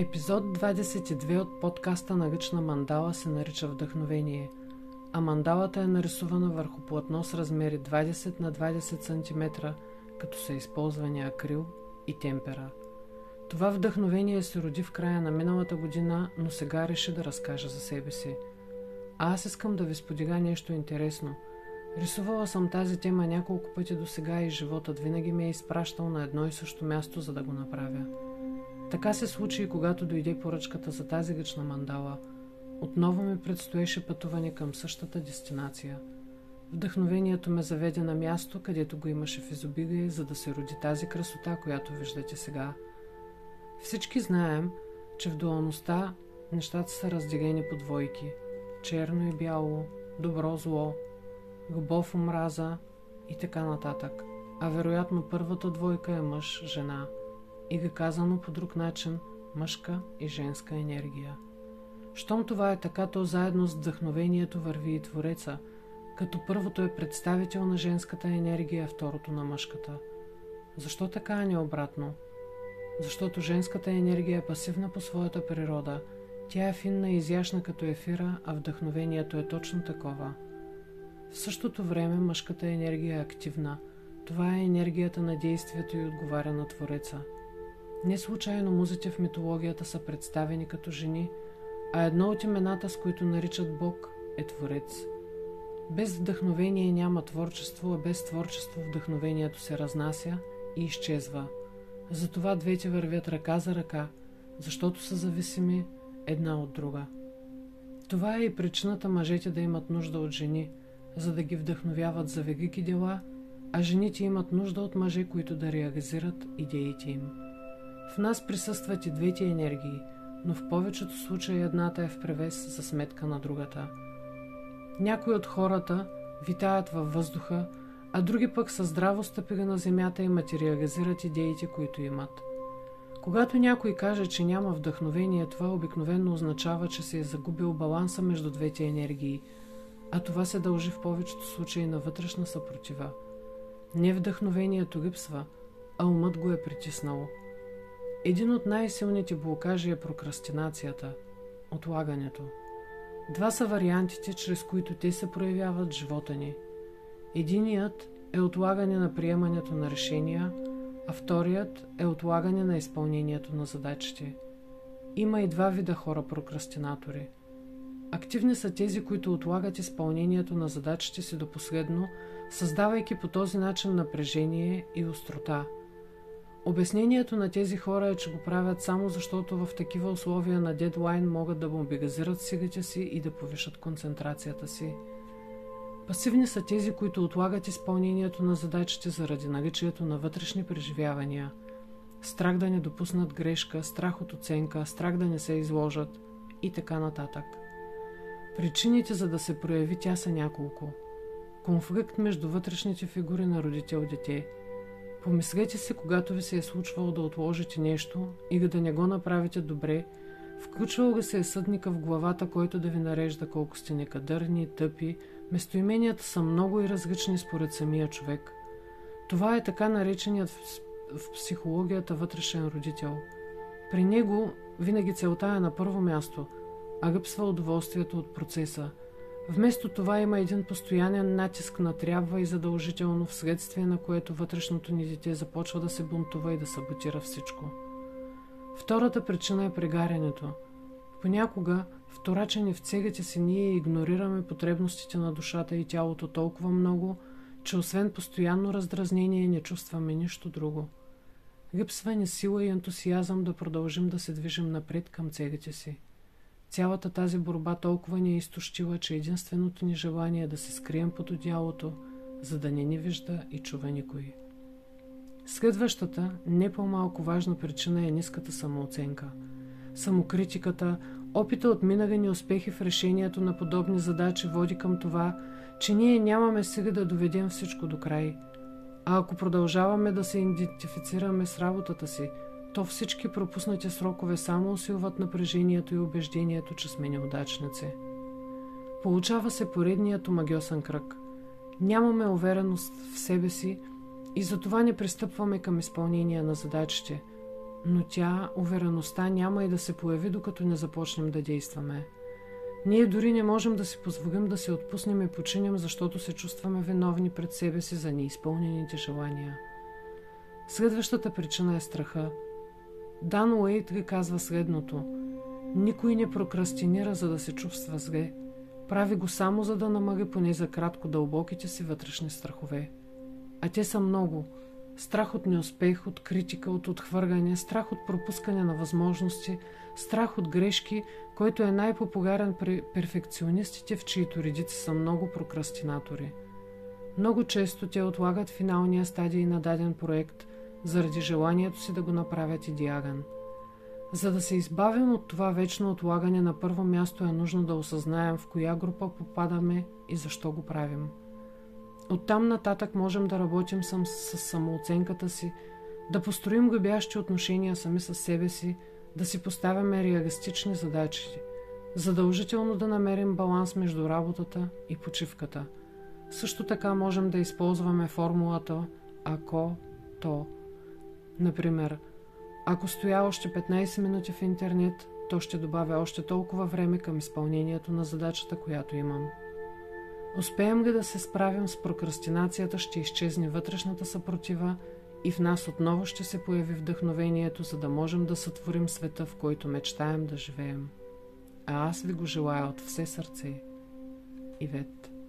Епизод 22 от подкаста на Ръчна мандала се нарича Вдъхновение, а мандалата е нарисувана върху платно с размери 20 на 20 см, като са използвани акрил и темпера. Това вдъхновение се роди в края на миналата година, но сега реши да разкажа за себе си. А аз искам да ви сподига нещо интересно. Рисувала съм тази тема няколко пъти до сега и животът винаги ме е изпращал на едно и също място, за да го направя. Така се случи и когато дойде поръчката за тази гъчна мандала. Отново ми предстоеше пътуване към същата дестинация. Вдъхновението ме заведе на място, където го имаше в изобилие, за да се роди тази красота, която виждате сега. Всички знаем, че в дуалността нещата са разделени по двойки. Черно и бяло, добро-зло, любов-омраза и така нататък. А вероятно първата двойка е мъж-жена – или казано по друг начин мъжка и женска енергия. Щом това е така, то заедно с вдъхновението върви и Твореца, като първото е представител на женската енергия, а второто на мъжката. Защо така, а не обратно? Защото женската енергия е пасивна по своята природа. Тя е финна и изящна като ефира, а вдъхновението е точно такова. В същото време мъжката енергия е активна. Това е енергията на действието и отговаря на Твореца – не случайно музите в митологията са представени като жени, а едно от имената, с които наричат Бог, е Творец. Без вдъхновение няма творчество, а без творчество вдъхновението се разнася и изчезва. Затова двете вървят ръка за ръка, защото са зависими една от друга. Това е и причината мъжете да имат нужда от жени, за да ги вдъхновяват за велики дела, а жените имат нужда от мъже, които да реализират идеите им. В нас присъстват и двете енергии, но в повечето случаи едната е в превес за сметка на другата. Някои от хората витаят във въздуха, а други пък са здраво стъпили на земята и материализират идеите, които имат. Когато някой каже, че няма вдъхновение, това обикновено означава, че се е загубил баланса между двете енергии, а това се дължи в повечето случаи на вътрешна съпротива. Не вдъхновението липсва, а умът го е притиснало – един от най-силните блокажи е прокрастинацията, отлагането. Два са вариантите, чрез които те се проявяват в живота ни. Единият е отлагане на приемането на решения, а вторият е отлагане на изпълнението на задачите. Има и два вида хора прокрастинатори. Активни са тези, които отлагат изпълнението на задачите си до последно, създавайки по този начин напрежение и острота – Обяснението на тези хора е, че го правят само защото в такива условия на дедлайн могат да мобилизират силите си и да повишат концентрацията си. Пасивни са тези, които отлагат изпълнението на задачите заради наличието на вътрешни преживявания. Страх да не допуснат грешка, страх от оценка, страх да не се изложат и така нататък. Причините за да се прояви тя са няколко. Конфликт между вътрешните фигури на родител-дете – Помислете си, когато ви се е случвало да отложите нещо или да не го направите добре, включвал ли се е съдника в главата, който да ви нарежда колко сте некадърни, тъпи, местоименията са много и различни според самия човек. Това е така нареченият в, психологията вътрешен родител. При него винаги целта е на първо място, а липсва удоволствието от процеса – Вместо това има един постоянен натиск на трябва и задължително, вследствие на което вътрешното ни дете започва да се бунтува и да саботира всичко. Втората причина е прегарянето. Понякога, вторачени в целите си, ние игнорираме потребностите на душата и тялото толкова много, че освен постоянно раздразнение не чувстваме нищо друго. Липсва ни сила и ентусиазъм да продължим да се движим напред към целите си. Цялата тази борба толкова ни е изтощила, че единственото ни желание е да се скрием под одялото, за да не ни вижда и чува никой. Следващата, не по-малко важна причина е ниската самооценка. Самокритиката, опита от минали неуспехи в решението на подобни задачи води към това, че ние нямаме сили да доведем всичко до край. А ако продължаваме да се идентифицираме с работата си, то всички пропуснати срокове само усилват напрежението и убеждението, че сме неудачници. Получава се поредният омагиосен кръг. Нямаме увереност в себе си и затова не пристъпваме към изпълнение на задачите. но тя, увереността, няма и да се появи, докато не започнем да действаме. Ние дори не можем да си позволим да се отпуснем и починем, защото се чувстваме виновни пред себе си за неизпълнените желания. Следващата причина е страха. Дан Уейт ги казва следното. Никой не прокрастинира, за да се чувства зле. Прави го само, за да намали поне за кратко дълбоките си вътрешни страхове. А те са много. Страх от неуспех, от критика, от отхвърляне, страх от пропускане на възможности, страх от грешки, който е най-популярен при перфекционистите, в чието редици са много прокрастинатори. Много често те отлагат финалния стадий на даден проект заради желанието си да го направят идеален. За да се избавим от това вечно отлагане, на първо място е нужно да осъзнаем в коя група попадаме и защо го правим. Оттам нататък можем да работим с, с самооценката си, да построим губящи отношения сами с себе си, да си поставяме реалистични задачи, задължително да намерим баланс между работата и почивката. Също така можем да използваме формулата ако, то. Например, ако стоя още 15 минути в интернет, то ще добавя още толкова време към изпълнението на задачата, която имам. Успеем ли да се справим с прокрастинацията, ще изчезне вътрешната съпротива и в нас отново ще се появи вдъхновението, за да можем да сътворим света, в който мечтаем да живеем. А аз ви го желая от все сърце. Ивет.